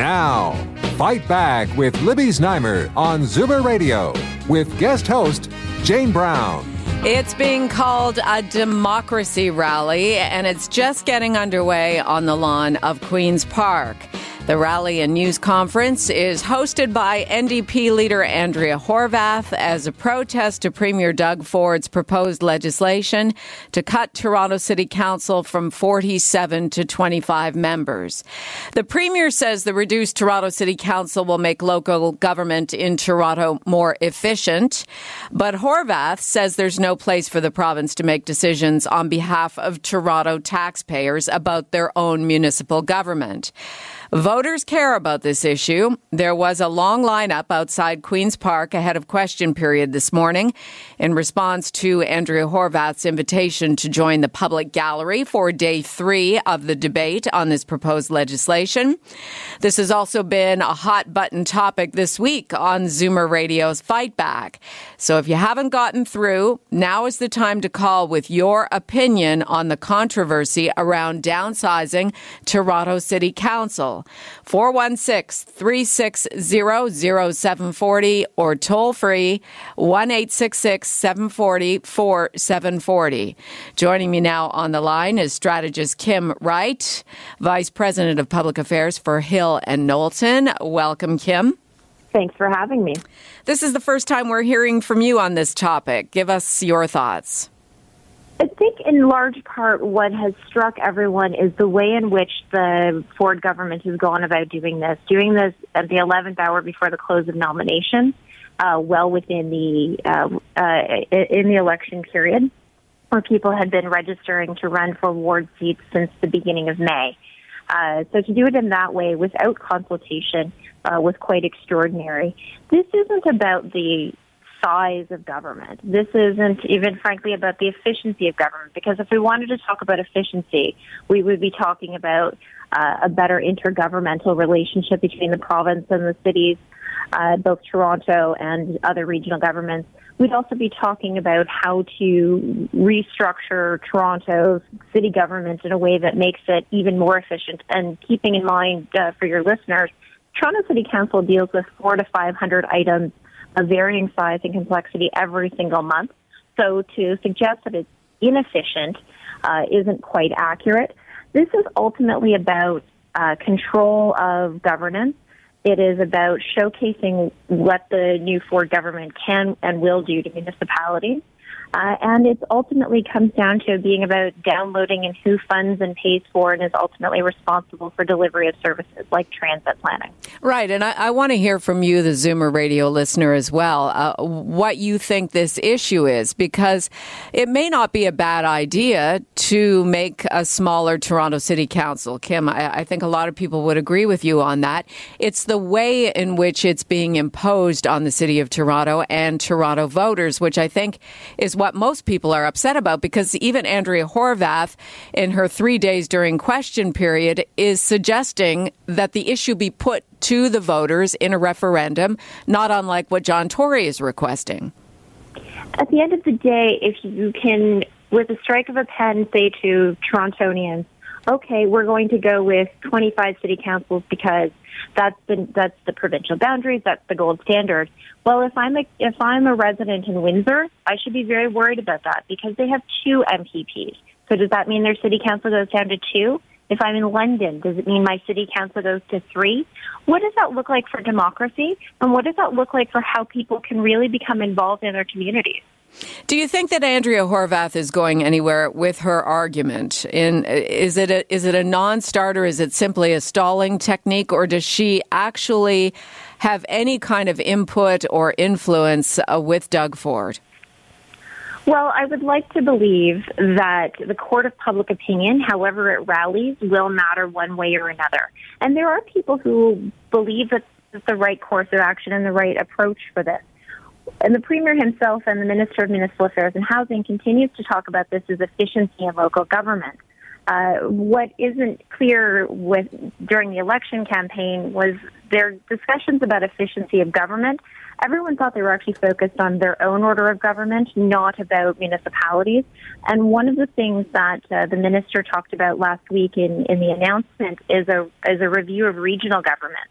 Now, Fight Back with Libby Znaimer on Zoomer Radio with guest host Jane Brown. It's being called a democracy rally, and it's just getting underway on the lawn of Queen's Park. The rally and news conference is hosted by NDP leader Andrea Horwath as a protest to Premier Doug Ford's proposed legislation to cut Toronto City Council from 47 to 25 members. The Premier says the reduced Toronto City Council will make local government in Toronto more efficient, but Horwath says there's no place for the province to make decisions on behalf of Toronto taxpayers about their own municipal government. Voters care about this issue. There was a long lineup outside Queen's Park ahead of question period this morning in response to Andrea Horwath's invitation to join the public gallery for day three of the debate on this proposed legislation. This has also been a hot button topic this week on Zoomer Radio's Fight Back. So if you haven't gotten through, now is the time to call with your opinion on the controversy around downsizing Toronto City Council. 416 360 0740 or toll free 1 740 4740. Joining me now on the line is strategist Kim Wright, Vice President of Public Affairs for Hill and Knowlton. Welcome, Kim. Thanks for having me. This is the first time we're hearing from you on this topic. Give us your thoughts. I think, in large part, what has struck everyone is the way in which the Ford government has gone about doing this, doing this at the 11th hour before the close of nomination, uh, well within the uh, uh, in the election period, where people had been registering to run for ward seats since the beginning of May. Uh, so to do it in that way without consultation uh, was quite extraordinary. This isn't about the size of government. This isn't even, frankly, about the efficiency of government, because if we wanted to talk about efficiency, we would be talking about uh, a better intergovernmental relationship between the province and the cities, uh, both Toronto and other regional governments. We'd also be talking about how to restructure Toronto's city government in a way that makes it even more efficient. And keeping in mind uh, for your listeners, Toronto City Council deals with four to 500 items of varying size and complexity every single month. So to suggest that it's inefficient uh, isn't quite accurate. This is ultimately about uh, control of governance. It is about showcasing what the new Ford government can and will do to municipalities. Uh, and it ultimately comes down to being about downloading and who funds and pays for and is ultimately responsible for delivery of services like transit planning. Right. And I, I want to hear from you, the Zoomer radio listener, as well, uh, what you think this issue is, because it may not be a bad idea to make a smaller Toronto City Council. Kim, I, I think a lot of people would agree with you on that. It's the way in which it's being imposed on the City of Toronto and Toronto voters, which I think is what most people are upset about because even Andrea Horwath, in her three days during question period, is suggesting that the issue be put to the voters in a referendum, not unlike what John Tory is requesting. At the end of the day, if you can, with a strike of a pen, say to Torontonians, okay, we're going to go with 25 city councils because that's the that's the provincial boundaries. That's the gold standard. Well, if I'm a if I'm a resident in Windsor, I should be very worried about that because they have two MPPs. So does that mean their city council goes down to two? If I'm in London, does it mean my city council goes to three? What does that look like for democracy? And what does that look like for how people can really become involved in their communities? Do you think that Andrea Horwath is going anywhere with her argument? In is it a, is it a non-starter? Is it simply a stalling technique, or does she actually have any kind of input or influence uh, with Doug Ford? Well, I would like to believe that the court of public opinion, however it rallies, will matter one way or another. And there are people who believe that the right course of action and the right approach for this. And the Premier himself and the Minister of Municipal Affairs and Housing continues to talk about this as efficiency in local government. Uh, what isn't clear with during the election campaign was their discussions about efficiency of government. Everyone thought they were actually focused on their own order of government, not about municipalities. And one of the things that uh, the minister talked about last week in, in the announcement is a is a review of regional government.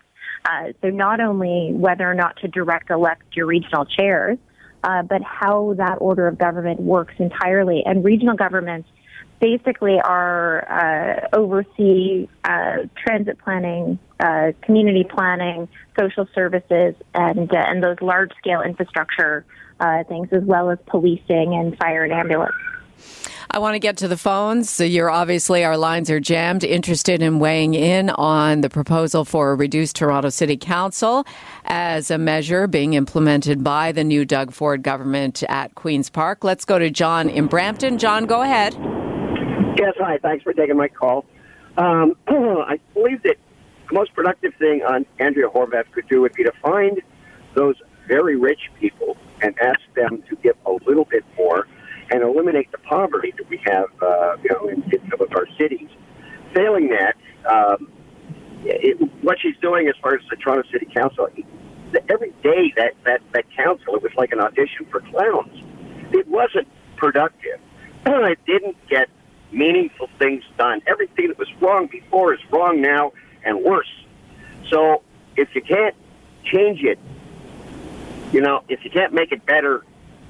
Uh, so not only whether or not to direct elect your regional chairs, uh, but how that order of government works entirely. And regional governments basically are uh, oversee uh, transit planning, uh, community planning, social services, and uh, and those large scale infrastructure uh, things, as well as policing and fire and ambulance. I want to get to the phones. So you're obviously, our lines are jammed, interested in weighing in on the proposal for a reduced Toronto City Council as a measure being implemented by the new Doug Ford government at Queen's Park. Let's go to John in Brampton. John, go ahead. Yes, hi. Thanks for taking my call. Um, I believe that the most productive thing on Andrea Horwath could do would be to find those very rich people and ask them to give a little bit more and eliminate the poverty that we have, uh, you know, in, in some of our cities. Failing that, um, it, what she's doing as far as the Toronto City Council, every day that, that, that council, it was like an audition for clowns. It wasn't productive. It didn't get meaningful things done. Everything that was wrong before is wrong now and worse. So if you can't change it, you know, if you can't make it better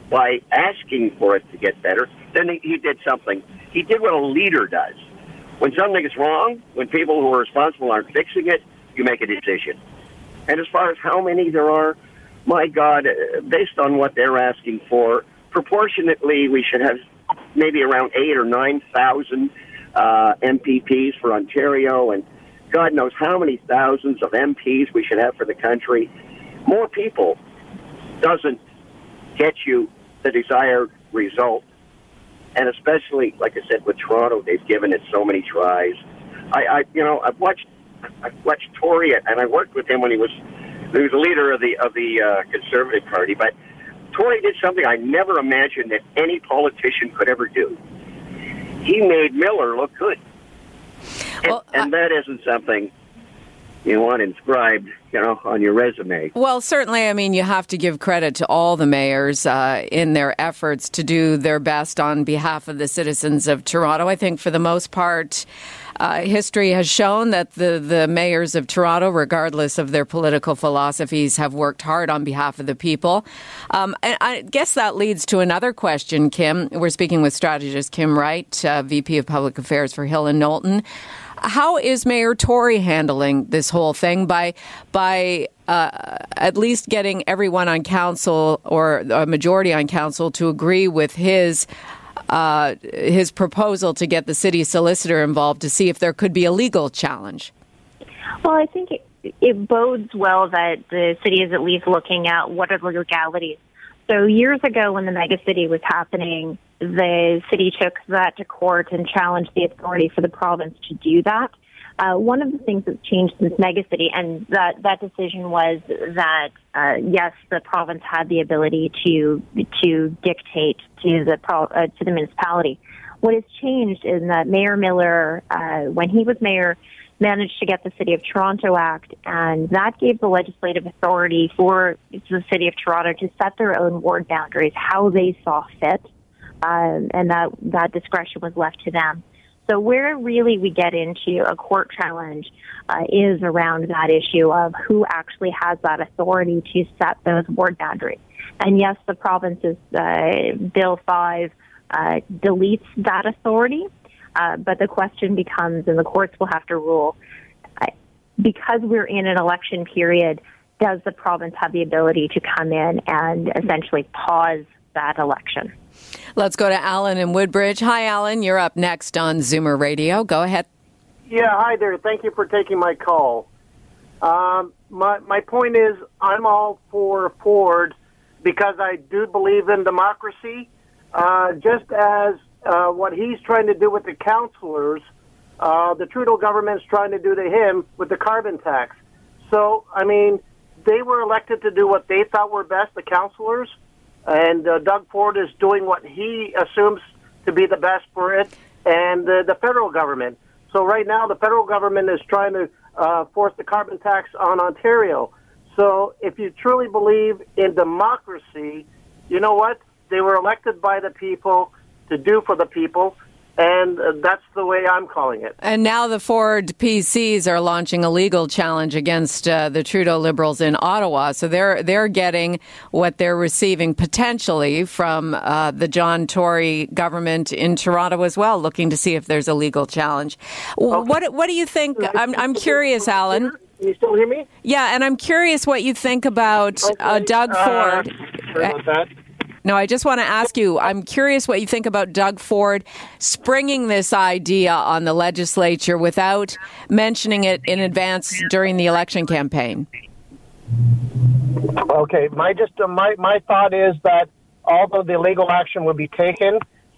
by asking for it to get better, then he, did something. He did what a leader does. When something is wrong, when people who are responsible aren't fixing it, you make a decision. And as far as how many there are, my God, uh, based on what they're asking for, proportionately, we should have maybe around eight or nine thousand uh, MPPs for Ontario, and God knows how many thousands of MPs we should have for the country. More people doesn't get you the desired result. And especially, like I said, with Toronto, they've given it so many tries. I, I you know, I've watched, I've watched Tory, and I worked with him when he was, he was the leader of the of the uh, Conservative Party. But Tory did something I never imagined that any politician could ever do. He made Miller look good, well, and, and that isn't something you want inscribed, you know, on your resume. Well, certainly, I mean, you have to give credit to all the mayors uh, in their efforts to do their best on behalf of the citizens of Toronto. I think for the most part, uh, history has shown that the, the mayors of Toronto, regardless of their political philosophies, have worked hard on behalf of the people. Um, and I guess that leads to another question, Kim. We're speaking with strategist Kim Wright, uh, VP of Public Affairs for Hill and Knowlton. How is Mayor Tory handling this whole thing by by uh, at least getting everyone on council or a majority on council to agree with his uh, his proposal to get the city solicitor involved to see if there could be a legal challenge? Well, I think it, it bodes well that the city is at least looking at what are the legalities. So years ago, when the megacity was happening, the city took that to court and challenged the authority for the province to do that. Uh, one of the things that's changed since megacity, and that that decision was that uh, yes, the province had the ability to to dictate to the pro, uh, to the municipality. What has changed is that Mayor Miller, uh, when he was mayor, managed to get the City of Toronto Act, and that gave the legislative authority for the City of Toronto to set their own ward boundaries, how they saw fit um, and that that discretion was left to them. So where really we get into a court challenge uh, is around that issue of who actually has that authority to set those ward boundaries. And yes, the province's uh, Bill 5 uh, deletes that authority, uh, but the question becomes, and the courts will have to rule, uh, because we're in an election period, does the province have the ability to come in and essentially pause that election? Let's go to Alan in Woodbridge. Hi, Alan. You're up next on Zoomer Radio. Go ahead. Yeah, hi there. Thank you for taking my call. Um, my my point is, I'm all for Ford because I do believe in democracy. uh, just as uh, what he's trying to do with the councillors, uh, the Trudeau government's trying to do to him with the carbon tax. So, I mean, they were elected to do what they thought were best, the councillors, and uh, Doug Ford is doing what he assumes to be the best for it, and uh, the federal government. So right now, the federal government is trying to uh, force the carbon tax on Ontario. So if you truly believe in democracy, you know what? They were elected by the people to do for the people and uh, that's the way I'm calling it. And now the Ford PCs are launching a legal challenge against uh, the Trudeau Liberals in Ottawa. So they're they're getting what they're receiving potentially from uh, the John Tory government in Toronto as well, looking to see if there's a legal challenge. Okay. What what do you think? I'm I'm curious, Alan. Can you still hear me? Yeah, and I'm curious what you think about uh. Doug Ford. Sorry about that. No, I just want to ask you I'm curious what you think about Doug Ford springing this idea on the legislature without mentioning it in advance during the election campaign. Okay, my just uh, my my thought is that although the legal action will be taken,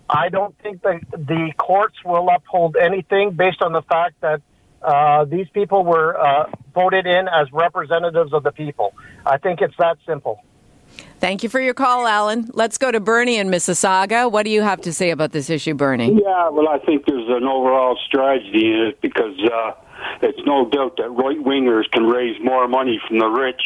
I don't think that the courts will uphold anything based on the fact that uh, these people were uh, voted in as representatives of the people. I think it's that simple. Thank you for your call, Alan. Let's go to Bernie in Mississauga. What do you have to say about this issue, Bernie? Yeah, well, I think there's an overall strategy in it because uh, it's no doubt that right wingers can raise more money from the rich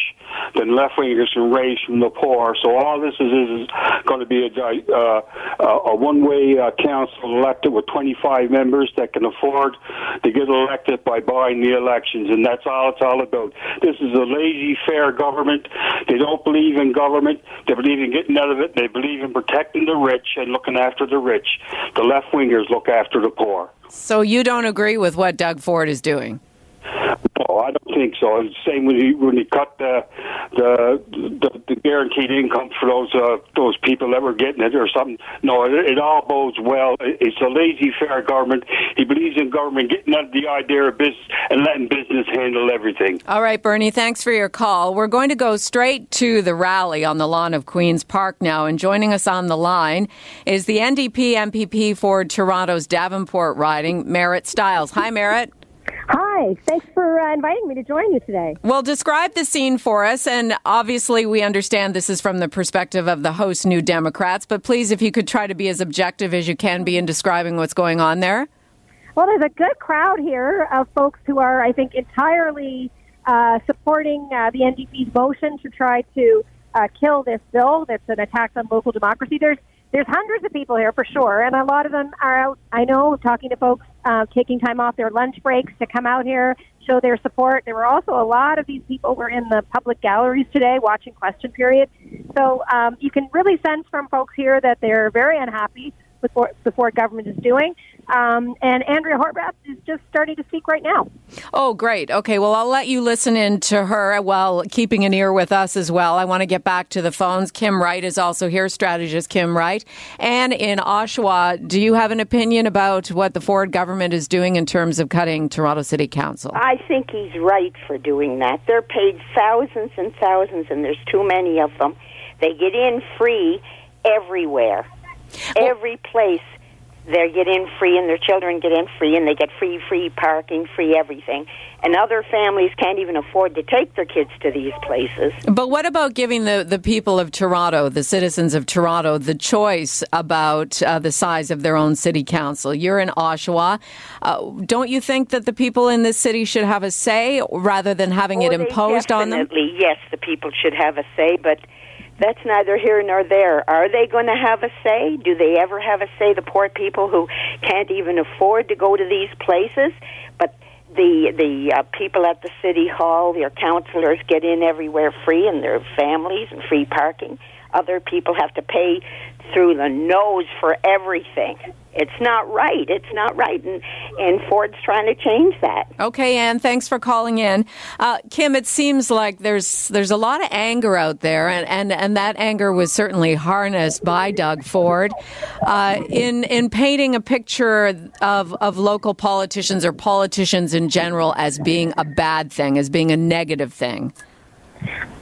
than left wingers can raise from the poor. So all this is, is going to be a, uh, a one way uh, council elected with 25 members that can afford to get elected by buying the elections, and that's all it's all about. This is a lazy, fair government. They don't believe in government. They believe in getting out of it. They believe in protecting the rich and looking after the rich. The left wingers look after the poor. So you don't agree with what Doug Ford is doing? Think so. The same when he when he cut the the the, the guaranteed income for those uh, those people that were getting it or something. No, it, it all bodes well. It's a laissez-faire government. He believes in government getting out of the idea of business and letting business handle everything. All right, Bernie. Thanks for your call. We're going to go straight to the rally on the lawn of Queens Park now, and joining us on the line is the NDP MPP for Toronto's Davenport riding, Marit Stiles. Hi, Marit. Hi, thanks for uh, inviting me to join you today. Well, describe the scene for us. And obviously, we understand this is from the perspective of the host New Democrats, but please, if you could try to be as objective as you can be in describing what's going on there. Well, there's a good crowd here of folks who are, I think, entirely uh, supporting uh, the NDP's motion to try to uh, kill this bill that's an attack on local democracy. There's there's hundreds of people here for sure, and a lot of them are out. I know talking to folks uh, taking time off their lunch breaks to come out here, show their support. There were also a lot of these people were in the public galleries today watching question period. So um, you can really sense from folks here that they're very unhappy with what the Ford government is doing. Um, and Andrea Horwath is just starting to speak right now. Oh, great. Okay, well, I'll let you listen in to her while keeping an ear with us as well. I want to get back to the phones. Kim Wright is also here, strategist Kim Wright. And in Oshawa, do you have an opinion about what the Ford government is doing in terms of cutting Toronto City Council? I think he's right for doing that. They're paid thousands and thousands, and there's too many of them. They get in free everywhere. Every place they get in free and their children get in free and they get free free parking free everything. And other families can't even afford to take their kids to these places. But what about giving the, the people of toronto the citizens of toronto the choice about uh, the size of their own city council? You're in oshawa. Uh, don't you think that the people in this city should have a say rather than having oh, it imposed on them? yes the people should have a say but that's neither here nor there. Are they going to have a say? Do they ever have a say? The poor people who can't even afford to go to these places, but the the uh, people at the city hall, their councilors get in everywhere free, and their families and free parking. Other people have to pay through the nose for everything. It's not right. It's not right. And, and Ford's trying to change that. Okay, Anne, thanks for calling in. Uh, Kim, it seems like there's there's a lot of anger out there, and, and, and that anger was certainly harnessed by Doug Ford uh, in in painting a picture of, of local politicians or politicians in general as being a bad thing, as being a negative thing.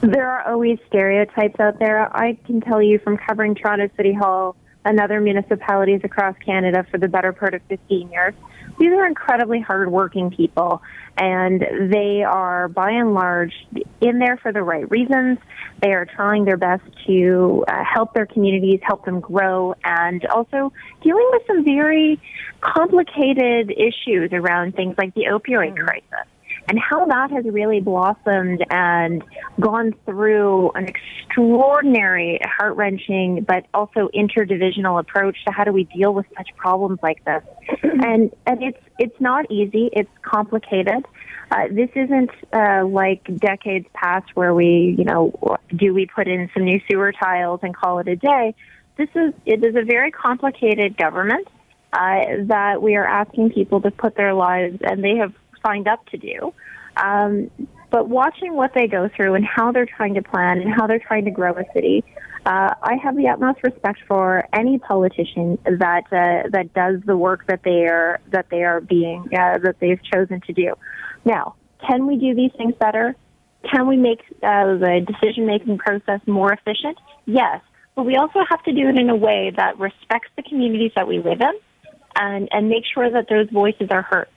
There are always stereotypes out there. I can tell you from covering Toronto City Hall and other municipalities across Canada for the better part of 15 years. These are incredibly hardworking people, and they are by and large in there for the right reasons. They are trying their best to uh, help their communities, help them grow, and also dealing with some very complicated issues around things like the opioid crisis and how that has really blossomed and gone through an extraordinary, heart wrenching, but also interdivisional approach to how do we deal with such problems like this. and and it's it's not easy. It's complicated. Uh, this isn't uh, like decades past where we, you know, do we put in some new sewer tiles and call it a day. This is it is a very complicated government uh, that we are asking people to put their lives, and they have signed up to do. Um, but watching what they go through and how they're trying to plan and how they're trying to grow a city, uh, I have the utmost respect for any politician that uh, that does the work that they are that they are being uh, that they've chosen to do. Now, can we do these things better? Can we make uh, the decision making process more efficient? Yes, but we also have to do it in a way that respects the communities that we live in and and make sure that those voices are heard.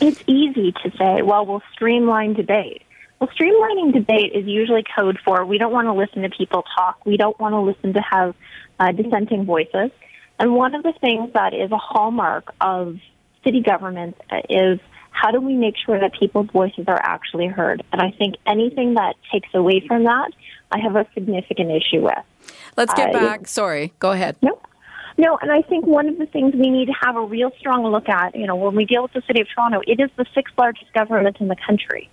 It's easy to say, well, we'll streamline debate. Well, streamlining debate is usually code for we don't want to listen to people talk. We don't want to listen to have uh, dissenting voices. And one of the things that is a hallmark of city government is how do we make sure that people's voices are actually heard? And I think anything that takes away from that, I have a significant issue with. Let's get uh, back. Sorry, go ahead. No. No, and I think one of the things we need to have a real strong look at, you know, when we deal with the City of Toronto, it is the sixth largest government in the country.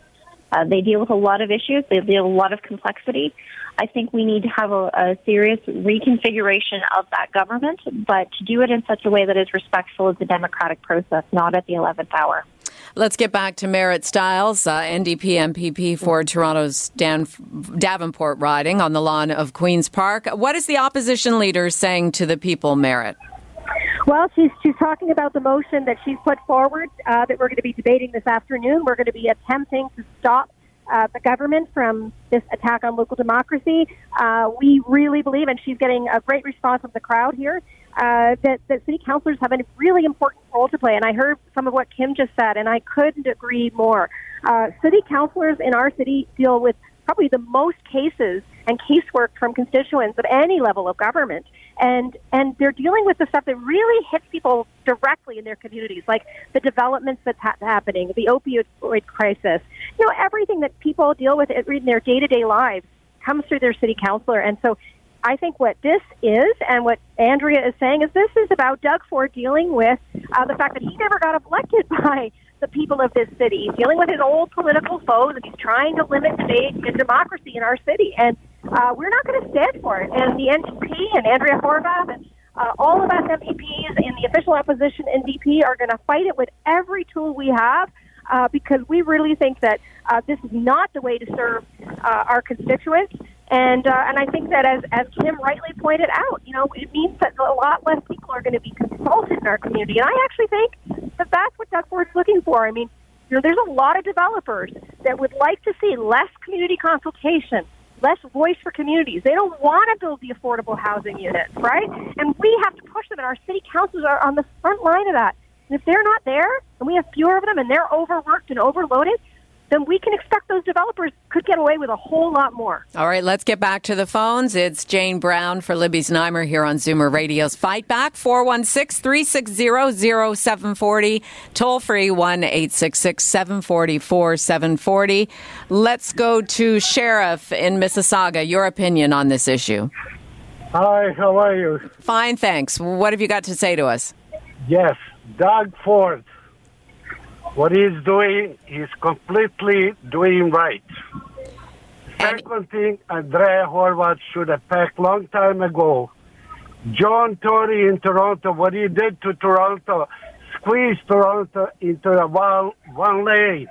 Uh, they deal with a lot of issues. They deal with a lot of complexity. I think we need to have a, a serious reconfiguration of that government, but to do it in such a way that is respectful of the democratic process, not at the 11th hour. Let's get back to Marit Stiles, uh, NDP MPP for Toronto's Davenport riding on the lawn of Queen's Park. What is the opposition leader saying to the people, Marit? Well, she's she's talking about the motion that she's put forward uh, that we're going to be debating this afternoon. We're going to be attempting to stop uh, the government from this attack on local democracy. Uh, we really believe, and she's getting a great response from the crowd here, uh, that, that city councilors have a really important role to play. And I heard some of what Kim just said, and I couldn't agree more. Uh, city councilors in our city deal with probably the most cases and casework from constituents of any level of government. And, and they're dealing with the stuff that really hits people directly in their communities, like the developments that's ha- happening, the opioid crisis, you know, everything that people deal with in their day to day lives comes through their city councilor. And so I think what this is and what Andrea is saying is this is about Doug Ford dealing with uh, the fact that he never got elected by the people of this city. He's dealing with his old political foes and he's trying to limit debate and democracy in our city. And uh, we're not going to stand for it. And the NDP and Andrea Horwath and uh, all of us MPPs in the official opposition NDP are going to fight it with every tool we have uh, because we really think that uh, this is not the way to serve uh, our constituents. And uh, and I think that as as Kim rightly pointed out, you know, it means that a lot less people are going to be consulted in our community. And I actually think that that's what Doug Ford's looking for. I mean, you know, there's a lot of developers that would like to see less community consultation, less voice for communities. They don't want to build the affordable housing units, right? And we have to push them, and our city councils are on the front line of that. And if they're not there, and we have fewer of them, and they're overworked and overloaded, then we can expect those developers could get away with a whole lot more. All right, let's get back to the phones. It's Jane Brown for Libby's Znaimer here on Zoomer Radio's Fight Back, 416 360 0740, toll free 1 866 744 740. Let's go to Sheriff in Mississauga. Your opinion on this issue. Hi, how are you? Fine, thanks. What have you got to say to us? Yes, Doug Ford what he's doing, he's completely doing right. Second thing, Andrea Horwath should have packed long time ago. John Tory in Toronto, what he did to Toronto, squeezed Toronto into a one, one lane.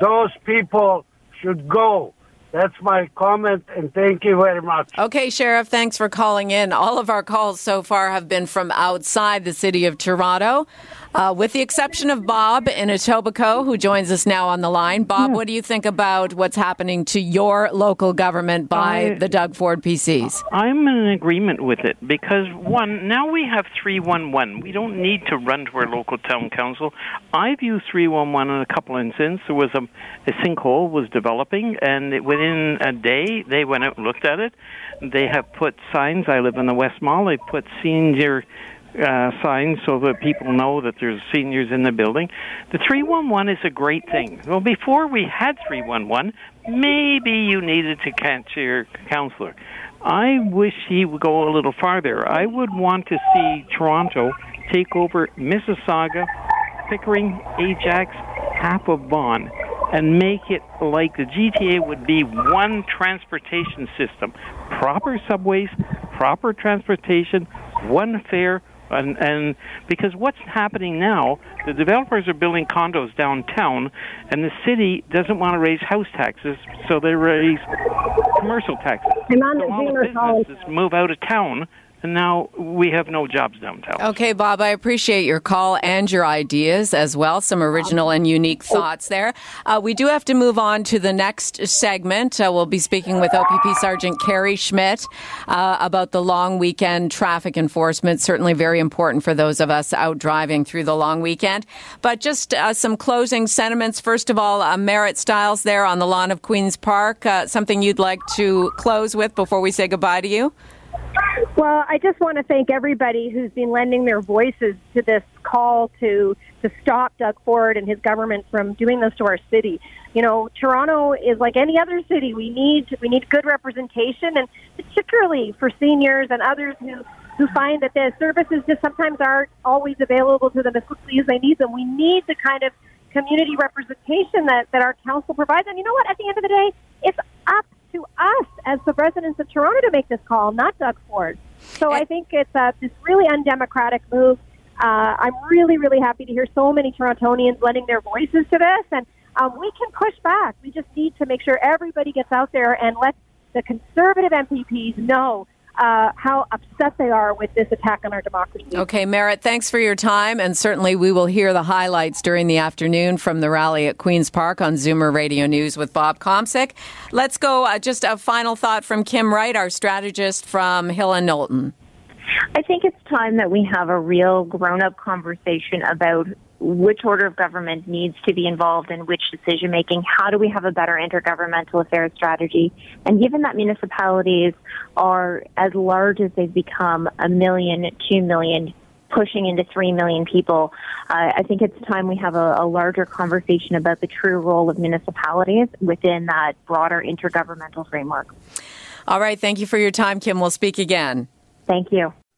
Those people should go. That's my comment, and thank you very much. Okay, Sheriff, thanks for calling in. All of our calls so far have been from outside the city of Toronto. Uh, with the exception of Bob in Etobicoke, who joins us now on the line. Bob, yeah. what do you think about what's happening to your local government by I, the Doug Ford PCs? I'm in agreement with it because, one, now we have 311. We don't need to run to our local town council. I've used 311 in a couple of instances. There was a, a sinkhole was developing, and it, within a day, they went out and looked at it. They have put signs. I live in the West Mall. They put senior uh, so that people know that there's seniors in the building. The 311 is a great thing. Well, before we had 311, maybe you needed to catch your counselor. I wish he would go a little farther. I would want to see Toronto take over Mississauga, Pickering, Ajax, half of Vaughan, and make it like the GTA would be one transportation system. Proper subways, proper transportation, one fare, and, and because what's happening now, the developers are building condos downtown, and the city doesn't want to raise house taxes, so they raise commercial taxes. On so all the businesses move out of town and now we have no jobs downtown. Okay, Bob, I appreciate your call and your ideas as well. Some original and unique thoughts there. Uh, we do have to move on to the next segment. Uh, we'll be speaking with OPP Sergeant Carrie Schmidt uh, about the long weekend traffic enforcement. Certainly very important for those of us out driving through the long weekend. But just uh, some closing sentiments. First of all, uh, Marit Stiles there on the lawn of Queen's Park. Uh, something you'd like to close with before we say goodbye to you? Well, I just want to thank everybody who's been lending their voices to this call to to stop Doug Ford and his government from doing this to our city. You know, Toronto is like any other city. We need we need good representation, and particularly for seniors and others who who find that the services just sometimes aren't always available to them as quickly as they need them. We need the kind of community representation that, that our council provides. And you know what? At the end of the day, it's up to us as the residents of Toronto to make this call, not Doug Ford. So I think it's uh, this really undemocratic move. Uh, I'm really, really happy to hear so many Torontonians lending their voices to this, and um, we can push back. We just need to make sure everybody gets out there and let the conservative MPPs know uh, how upset they are with this attack on our democracy. Okay, Marit, thanks for your time. And certainly we will hear the highlights during the afternoon from the rally at Queen's Park on Zoomer Radio News with Bob Komsic. Let's go. Uh, just a final thought from Kim Wright, our strategist from Hill and Knowlton. I think it's time that we have a real grown up conversation about which order of government needs to be involved in which decision making. How do we have a better intergovernmental affairs strategy? And given that municipalities are as large as they've become, a million, two million, pushing into 3 million people, uh, I think it's time we have a, a, larger conversation about the true role of municipalities within that broader intergovernmental framework. All right. Thank you for your time, Kim. We'll speak again. Thank you.